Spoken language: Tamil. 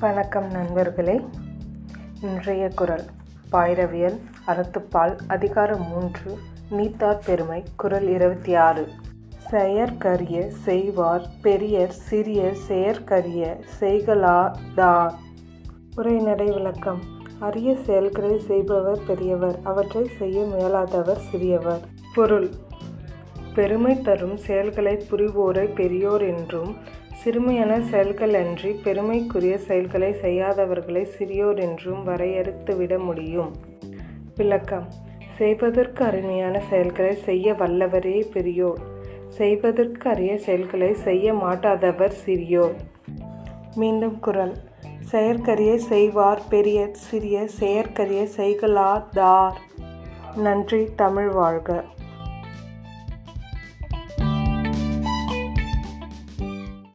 வணக்கம் நண்பர்களே. இன்றைய குரல் பாயிரவியல் அறத்துப்பால் அதிகாரம் மூன்று நீத்தார் பெருமை குரல் இருபத்தி ஆறு. செயற்கரிய செய்வார் பெரியர் சிறியர் செயற்கரிய செய்கலாதார் உரைநடை விளக்கம். அரிய செயல்களை செய்பவர் பெரியவர் அவற்றை செய்ய முயலாதவர் சிறியவர். பொருள் பெருமை தரும் செயல்களை புரிவோரை பெரியோர் என்றும் சிறுமையான செயல்களன்றி பெருமைக்குரிய செயல்களை செய்யாதவர்களை சிறியோர் என்றும் வரையறுத்துவிட முடியும். விளக்கம். செய்வதற்கு அருமையான செயல்களை செய்ய வல்லவரே பெரியோர். செய்வதற்கு அரிய செயல்களை செய்ய மாட்டாதவர் சிறியோர். மீண்டும் குரல். செயற்கரிய செய்வார் பெரிய சிறிய செயற்கரிய செய்கலாதார் நன்றி தமிழ் வாழ்க.